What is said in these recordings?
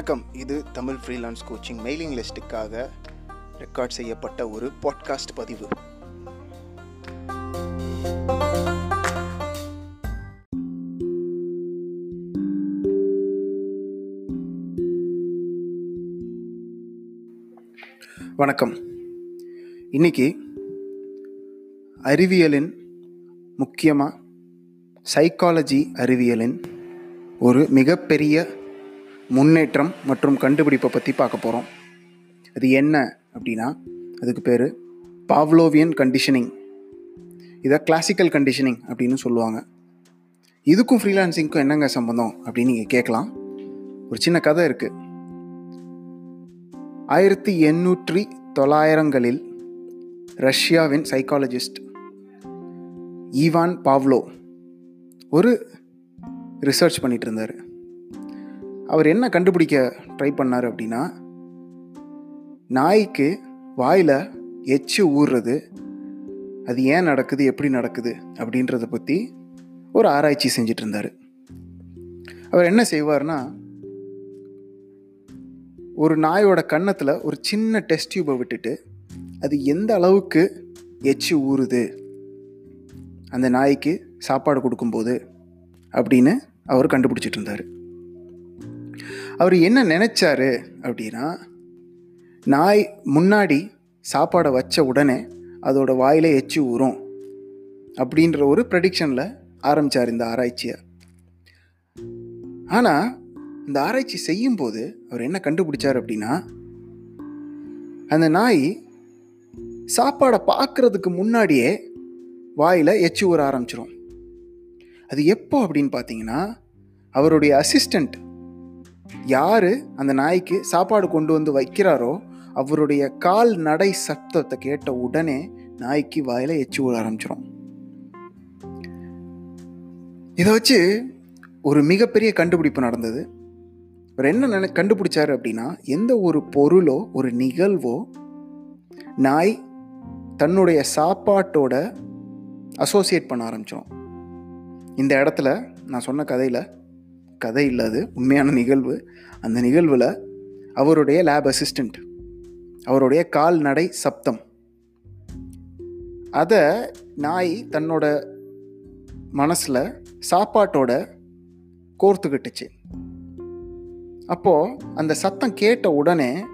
வணக்கம். இது Tamil freelance coaching mailing லிஸ்ட்டுக்காக ரெக்கார்ட் செய்யப்பட்ட ஒரு பாட்காஸ்ட் பதிவு. வணக்கம். இன்னைக்கு அறிவியலின் முக்கியமாக சைக்காலஜி அறிவியலின் ஒரு மிகப்பெரிய முன்னேற்றம் மற்றும் கண்டுபிடிப்பை பற்றி பார்க்க போகிறோம் அது என்ன அப்படின்னா அதுக்கு பேர் பாவ்லோவியன் கண்டிஷனிங் இதை கிளாசிக்கல் கண்டிஷனிங் அப்படின்னு சொல்லுவாங்க. இதுக்கும் ஃப்ரீலான்சிங்க்கும் என்னங்க சம்மந்தம் அப்படின்னு நீங்கள் கேட்கலாம். ஒரு சின்ன கதை இருக்குது ஆயிரத்தி எண்ணூற்றி தொள்ளாயிரங்களில் ரஷ்யாவின் சைக்காலஜிஸ்ட் ஈவான் பாவ்லோ ஒரு ரிசர்ச் பண்ணிகிட்டு இருந்தார். அவர் என்ன கண்டுபிடிக்க ட்ரை பண்ணார் அப்படின்னா நாய்க்கு வாயில் எச்சு ஊறுறது அது ஏன் நடக்குது எப்படி நடக்குது அப்படின்றத பற்றி ஒரு ஆராய்ச்சி செஞ்சிட்டு இருந்தார். அவர் என்ன செய்வார்னா ஒரு நாயோட கன்னத்தில் ஒரு சின்ன டெஸ்ட் டியூபை விட்டுட்டு அது எந்த அளவுக்கு எச்சு ஊறுது அந்த நாய்க்கு சாப்பாடு கொடுக்கும்போது அப்படின்னு அவர் கண்டுபிடிச்சிட்டு இருந்தார். அவர் என்ன நினச்சாரு அப்படின்னா நாய் முன்னாடி சாப்பாடை வச்ச உடனே அதோட வாயில் எச்சு ஊறும் அப்படின்ற ஒரு ப்ரெடிக்ஷனில் ஆரம்பித்தார் இந்த ஆராய்ச்சியை ஆனால் இந்த ஆராய்ச்சி செய்யும்போது அவர் என்ன கண்டுபிடிச்சார் அப்படின்னா அந்த நாய் சாப்பாடை பார்க்குறதுக்கு முன்னாடியே வாயில் எச்சு ஊற ஆரம்பிச்சிரும். அது எப்போ அப்படின்னு பார்த்தீங்கன்னா அவருடைய அசிஸ்டண்ட் யார் அந்த நாய்க்கு சாப்பாடு கொண்டு வந்து வைக்கிறாரோ அவருடைய கால் நடை சத்தத்தை கேட்ட உடனே நாய்க்கு வாயில் எச்சு விட ஆரம்பிச்சிடும் இதை வச்சு ஒரு மிகப்பெரிய கண்டுபிடிப்பு நடந்தது. அவர் என்ன நினை கண்டுபிடிச்சாரு அப்படின்னா எந்த ஒரு பொருளோ ஒரு நிகழ்வோ நாய் தன்னுடைய சாப்பாட்டோட அசோசியேட் பண்ண ஆரம்பித்தோம் இந்த இடத்துல நான் சொன்ன கதையில் கதை இல்லாது உண்மையான நிகழ்வு. அந்த நிகழ்வில் அவருடைய லேப் அசிஸ்டண்ட் அவருடைய கால்நடை சப்தம். அதை நாய் தன்னோட மனசில் சாப்பாட்டோட கோர்த்துக்கிட்டுச்சு. அப்போது அந்த சத்தம் கேட்ட உடனே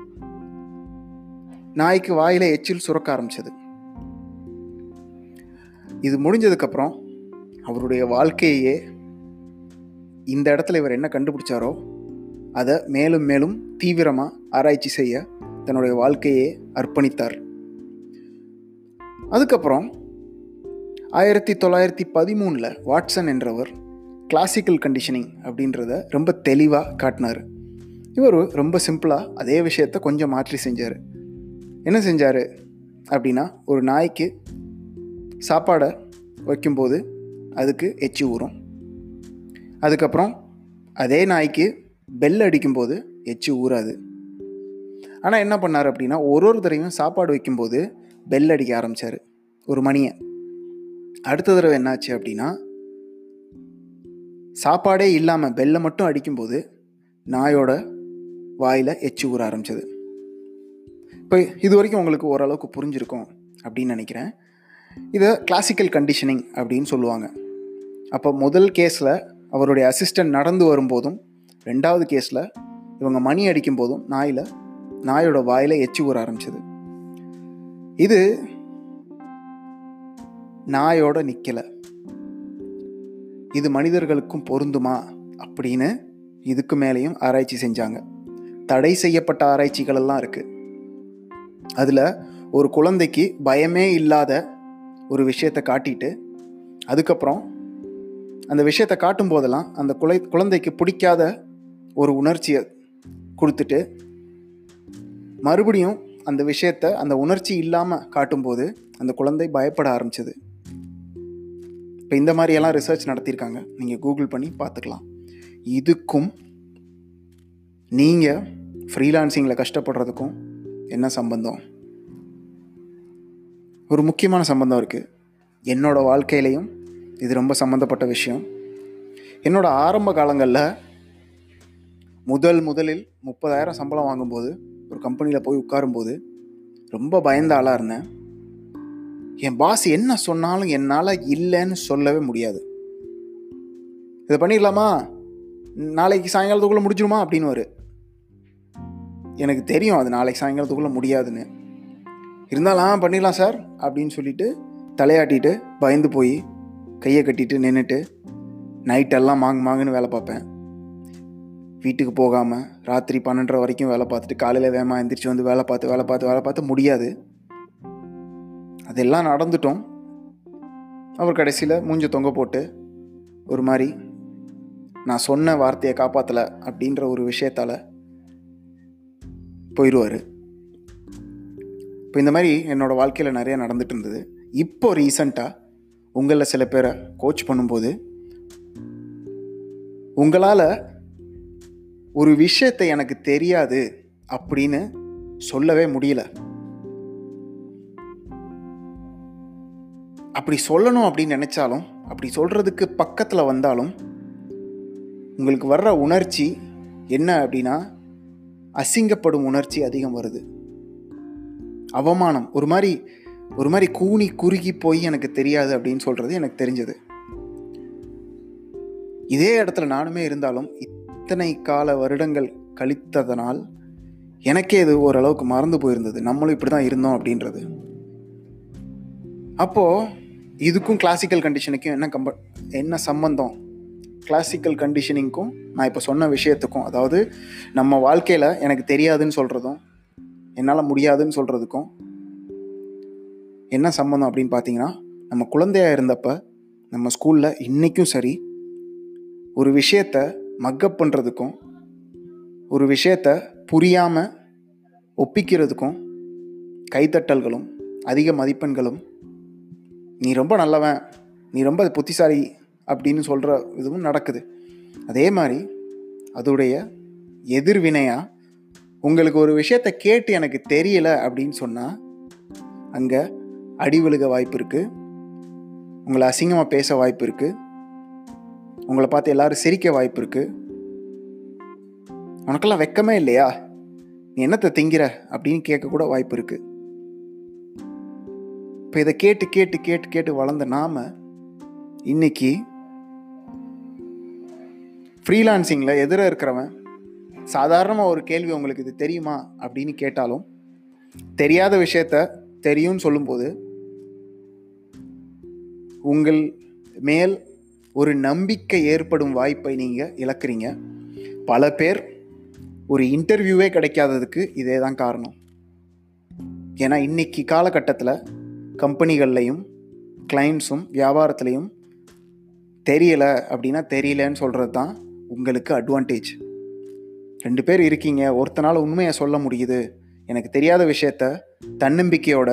நாய்க்கு வாயில் எச்சில் சுரக்க ஆரம்பிச்சது. இது முடிஞ்சதுக்கப்புறம் அவருடைய வாழ்க்கையே இந்த இடத்துல இவர் என்ன கண்டுபிடிச்சாரோ அதை மேலும் மேலும் தீவிரமாக ஆராய்ச்சி செய்ய தன்னுடைய வாழ்க்கையே அர்ப்பணித்தார். அதுக்கப்புறம் ஆயிரத்தி தொள்ளாயிரத்தி பதிமூணில் வாட்சன் என்றவர் கிளாசிக்கல் கண்டிஷனிங் அப்படின்றத ரொம்ப தெளிவாக காட்டினார். இவர் ரொம்ப சிம்பிளாக அதே விஷயத்த கொஞ்சம் மாற்றி செஞ்சார். என்ன செஞ்சார் அப்படின்னா ஒரு நாய்க்கு சாப்பாடை வைக்கும்போது அதுக்கு எச்சி ஊறும். அதுக்கப்புறம் அதே நாய்க்கு பெல் அடிக்கும்போது எச்சு ஊறாது. ஆனால் என்ன பண்ணார் அப்படின்னா ஒரு ஒரு தடவையும் சாப்பாடு வைக்கும்போது பெல் அடிக்க ஆரம்பித்தார் ஒரு மணியை. அடுத்த தடவை என்னாச்சு அப்படின்னா சாப்பாடே இல்லாமல் பெல்லை மட்டும் அடிக்கும்போது நாயோட வாயில் எச்சு ஊற ஆரம்பிச்சது. இப்போ இது வரைக்கும் உங்களுக்கு ஓரளவுக்கு புரிஞ்சிருக்கும் அப்படின்னு நினைக்கிறேன். இதை கிளாசிக்கல் கண்டிஷனிங் அப்படின்னு சொல்லுவாங்க. அப்போ முதல் கேஸில் அவருடைய அசிஸ்டன்ட் நடந்து வரும்போதும் ரெண்டாவது கேஸில் இவங்க மணி அடிக்கும் போதும் நாயில் நாயோட வாயில் எச்சி ஊற ஆரம்பிச்சது. இது நாயோட நிற்கலை இது மனிதர்களுக்கும் பொருந்துமா அப்படின்னு இதுக்கு மேலேயும் ஆராய்ச்சி செஞ்சாங்க. தடை செய்யப்பட்ட ஆராய்ச்சிகள் எல்லாம் இருக்குது அதில் ஒரு குழந்தைக்கு பயமே இல்லாத ஒரு விஷயத்தை காட்டிட்டு அதுக்கப்புறம் அந்த விஷயத்தை காட்டும் போதெல்லாம் அந்த குலை குழந்தைக்கு பிடிக்காத ஒரு உணர்ச்சியை கொடுத்துட்டு மறுபடியும் அந்த விஷயத்தை அந்த உணர்ச்சி இல்லாமல் காட்டும்போது அந்த குழந்தை பயப்பட ஆரம்பிச்சது. இப்போ இந்த மாதிரியெல்லாம் ரிசர்ச் நடத்தியிருக்காங்க. நீங்கள் கூகுள் பண்ணி பார்த்துக்கலாம். இதுக்கும் நீங்கள் ஃப்ரீலான்சிங்கில் கஷ்டப்படுறதுக்கும் என்ன சம்பந்தம்? ஒரு முக்கியமான சம்பந்தம் இருக்குது என்னோடய வாழ்க்கையிலையும் இது ரொம்ப சம்மந்தப்பட்ட விஷயம். என்னோட ஆரம்ப காலங்களில் முதல் முதலில் முப்பதாயிரம் சம்பளம் வாங்கும்போது ஒரு கம்பெனியில் போய் உட்காரும்போது ரொம்ப பயந்த ஆளாக இருந்தேன். என் பாஸ் என்ன சொன்னாலும் என்னால் இல்லைன்னு சொல்லவே முடியாது. இதை பண்ணிடலாமா? நாளைக்கு சாயங்காலத்துக்குள்ளே முடிஞ்சிருமா அப்படின்னு வரு எனக்கு தெரியும் அது நாளைக்கு சாயங்காலத்துக்குள்ளே முடியாதுன்னு. இருந்தாலும் பண்ணிடலாம் சார் அப்படின்னு சொல்லிட்டு தலையாட்டிட்டு பயந்து போய் கையை கட்டிட்டு நின்றுட்டு நைட்டெல்லாம் மாங்கு மாங்குன்னு வேலை பார்ப்பேன். வீட்டுக்கு போகாமல் ராத்திரி பன்னெண்டரை வரைக்கும் வேலை பார்த்துட்டு காலையில் வேகமாக எந்திரிச்சு வந்து வேலை பார்த்து வேலை பார்த்து வேலை பார்த்து முடியாது. அதெல்லாம் நடந்துட்டோம். அவர் கடைசியில் மூஞ்ச தொங்க போட்டு ஒரு மாதிரி நான் சொன்ன வார்த்தையை காப்பாற்றலை அப்படின்ற ஒரு விஷயத்தால் போயிடுவார். இப்போ இந்த மாதிரி என்னோடய வாழ்க்கையில் நிறைய நடந்துட்டு இருந்தது. இப்போ ரீசண்டாக உங்களில் சில பேரை கோச் பண்ணும்போது உங்களால் ஒரு விஷயத்தை எனக்கு தெரியாது அப்படின்னு சொல்லவே முடியல. அப்படி சொல்லணும் அப்படின்னு நினச்சாலும் அப்படி சொல்கிறதுக்கு பக்கத்தில் வந்தாலும் உங்களுக்கு வர்ற உணர்ச்சி என்ன அப்படின்னா அசிங்கப்படும் உணர்ச்சி அதிகம் வருது. அவமானம். ஒரு மாதிரி ஒரு மாதிரி கூனி குறுகி போய் எனக்கு தெரியாது அப்படின்னு சொல்கிறது எனக்கு தெரிஞ்சது. இதே இடத்துல நானுமே இருந்தாலும் இத்தனை கால வருடங்கள் கழித்ததனால் எனக்கே இது ஓரளவுக்கு மறந்து போயிருந்தது. நம்மளும் இப்படி தான் இருந்தோம் அப்படின்றது. அப்போது இதுக்கும் கிளாசிக்கல் கண்டிஷனுக்கும் என்ன கம்ப என்ன சம்பந்தம்? கிளாசிக்கல் கண்டிஷனிங்க்கும் நான் இப்போ சொன்ன விஷயத்துக்கும் அதாவது நம்ம வாழ்க்கையில் எனக்கு தெரியாதுன்னு சொல்கிறதும் என்னால் முடியாதுன்னு சொல்கிறதுக்கும் என்ன சம்மந்தம் அப்படின்னு பார்த்தீங்கன்னா நம்ம குழந்தையாக இருந்தப்ப நம்ம ஸ்கூலில் இன்றைக்கும் சரி ஒரு விஷயத்த மக்கப் பண்ணுறதுக்கும் ஒரு விஷயத்த புரியாமல் ஒப்பிக்கிறதுக்கும் கைத்தட்டல்களும் அதிக மதிப்பெண்களும் நீ ரொம்ப நல்லவன் நீ ரொம்ப புத்திசாலி அப்படின்னு சொல்கிற இதுவும் நடக்குது. அதே மாதிரி அதோடைய எதிர்வினையாக உங்களுக்கு ஒரு விஷயத்த கேட்டு எனக்கு தெரியல அப்படின்னு சொன்னால் அங்கே அடி விழுக வாய்ப்பு இருக்குது உங்களை அசிங்கமாக பேச வாய்ப்பு இருக்குது உங்களை பார்த்து எல்லாரும் சிரிக்க வாய்ப்பு இருக்குது உனக்கெல்லாம் வெக்கமே இல்லையா? நீ என்னத்தை திங்கிற? அப்படின்னு கேட்கக்கூட வாய்ப்பு இருக்குது இப்போ இதை கேட்டு கேட்டு கேட்டு கேட்டு வளர்ந்த நாம இன்னைக்கு ஃப்ரீலான்சிங்கில் எதிர இருக்கிறவன் சாதாரணமாக ஒரு கேள்வி உங்களுக்கு இது தெரியுமா அப்படின்னு கேட்டாலும் தெரியாத விஷயத்த தெரியும்னு சொல்லும்போது உங்கள் மேல் ஒரு நம்பிக்கை ஏற்படும் வாய்ப்பை நீங்கள் இழக்கிறீங்க. பல பேர் ஒரு இன்டர்வியூவே கிடைக்காததுக்கு இதே தான் காரணம். ஏன்னா இன்னைக்கு காலகட்டத்தில் கம்பெனிகள்லையும் கிளைண்ட்ஸும் வியாபாரத்துலேயும் தெரியலை அப்படின்னா தெரியலன்னு சொல்கிறது தான் உங்களுக்கு அட்வான்டேஜ் ரெண்டு பேர் இருக்கீங்க ஒருத்தனால் உண்மையை சொல்ல முடியுது. எனக்கு தெரியாத விஷயத்த தன்னம்பிக்கையோட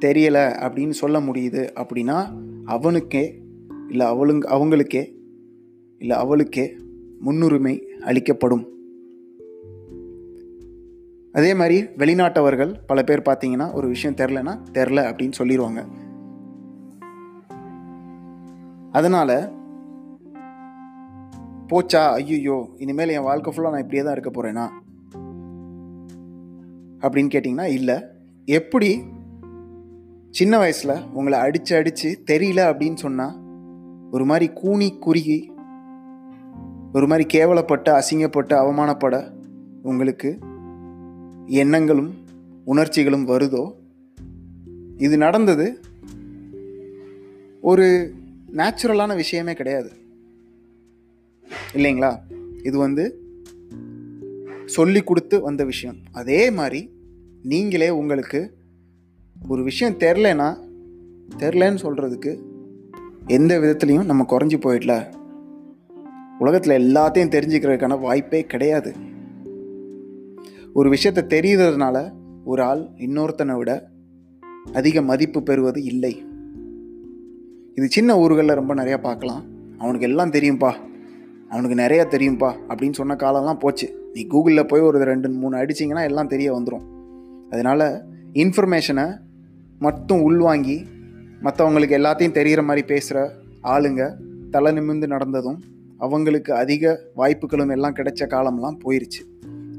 தெரியலை அப்படின்னு சொல்ல முடியுது அப்படின்னா அவனுக்கே இல்லை அவளுங்க அவங்களுக்கே இல்லை அவளுக்கே முன்னுரிமை அளிக்கப்படும். அதே மாதிரி வெளிநாட்டவர்கள் பல பேர் பார்த்தீங்கன்னா ஒரு விஷயம் தெரிலனா தெரில அப்படின்னு சொல்லிடுவாங்க அதனால் போச்சா ஐயோ இனிமேல் என் வாழ்க்கை ஃபுல்லாக நான் இப்படியே தான் இருக்க போகிறேனா அப்படின்னு கேட்டிங்கன்னா இல்லை. எப்படி சின்ன வயசில் உங்களை அடித்து அடித்து தெரியல அப்படின்னு சொன்னால் ஒரு மாதிரி கூனி குறுகி ஒரு மாதிரி கேவலப்பட்ட அசிங்கப்பட்டு அவமானப்பட உங்களுக்கு எண்ணங்களும் உணர்ச்சிகளும் வருதோ? இது நடந்தது ஒரு நேச்சுரலான விஷயமே கிடையாது. இல்லைங்களா? இது வந்து சொல்லி கொடுத்து வந்த விஷயம். அதே மாதிரி நீங்களே உங்களுக்கு ஒரு விஷயம் தெரிலனா தெரிலன்னு சொல்கிறதுக்கு எந்த விதத்துலேயும் நம்ம குறைஞ்சி போயிடல. உலகத்தில் எல்லாத்தையும் தெரிஞ்சுக்கிறதுக்கான வாய்ப்பே கிடையாது. ஒரு விஷயத்தை தெரியுறதுனால ஒரு ஆள் இன்னொருத்தனை விட அதிக மதிப்பு பெறுவது இல்லை. இது சின்ன ஊர்களில் ரொம்ப நிறையா பார்க்கலாம். அவனுக்கு எல்லாம் தெரியும்ப்பா அவனுக்கு நிறையா தெரியும்ப்பா அப்படின்னு சொன்ன காலம்லாம் போச்சு. நீ கூகுளில் போய் ஒரு ரெண்டு மூணு அடிச்சிங்கன்னா எல்லாம் தெரிய வந்துடும் அதனால் இன்ஃபர்மேஷனை மட்டும் உள்வாங்கி மற்றவங்களுக்கு எல்லாத்தையும் தெரிகிற மாதிரி பேசுகிற ஆளுங்க தலை நிமிர்ந்து நடந்ததும் அவங்களுக்கு அதிக வாய்ப்புகளும் எல்லாம் கிடைச்ச காலம்லாம் போயிருச்சு.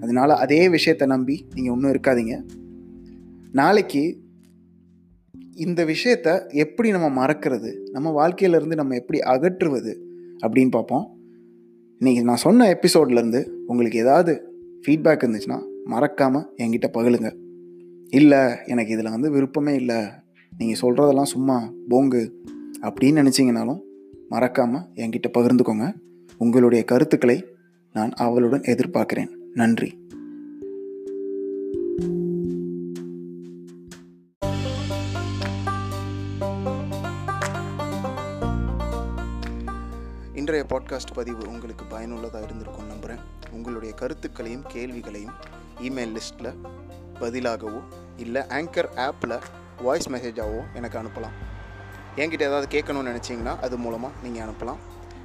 அதனால அதே விஷயத்தை நம்பி நீங்கள் ஒன்றும் இருக்காதீங்க. நாளைக்கு இந்த விஷயத்த எப்படி நம்ம மறக்கிறது நம்ம வாழ்க்கையிலேருந்து நம்ம எப்படி அகற்றுவது அப்படின்னு பார்ப்போம். இன்றைக்கி நான் சொன்ன எபிசோட்லேருந்து உங்களுக்கு ஏதாவது ஃபீட்பேக் இருந்துச்சுன்னா மறக்காமல் என்கிட்ட பகிலுங்க இல்லை எனக்கு இதில் வந்து விருப்பமே இல்லை. நீங்கள் சொல்கிறதெல்லாம் சும்மா போங்கு அப்படின்னு நினச்சிங்கனாலும் மறக்காமல் என்கிட்ட பகிர்ந்துக்கோங்க. உங்களுடைய கருத்துக்களை நான் அவளுடன் எதிர்பார்க்கிறேன். நன்றி. இன்றைய பாட்காஸ்ட் பதிவு உங்களுக்கு பயனுள்ளதாக இருந்திருக்கும் நம்புகிறேன் உங்களுடைய கருத்துக்களையும் கேள்விகளையும் இமெயில் லிஸ்ட்டில் பதிலாகவோ இல்லை ஆங்கர் ஆப்பில் வாய்ஸ் மெசேஜாகவோ எனக்கு அனுப்பலாம். என்கிட்ட ஏதாவது கேட்கணும்னு நினச்சிங்கன்னா அது மூலமாக நீங்கள் அனுப்பலாம்.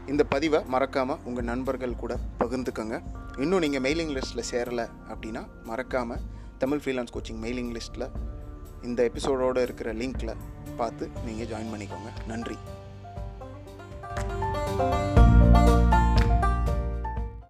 இந்த பதிவை மறக்காமல் உங்கள் நண்பர்கள் கூட பகிர்ந்துக்கோங்க. இன்னும் நீங்கள் மெயிலிங் லிஸ்ட்டில் சேரலை அப்படின்னா மறக்காமல் தமிழ் ஃப்ரீலான்ஸ் கோச்சிங் மெயிலிங் லிஸ்ட்டில் இந்த எபிசோடோடு இருக்கிற லிங்க்கில் பார்த்து நீங்கள் ஜாயின் பண்ணிக்கோங்க. நன்றி.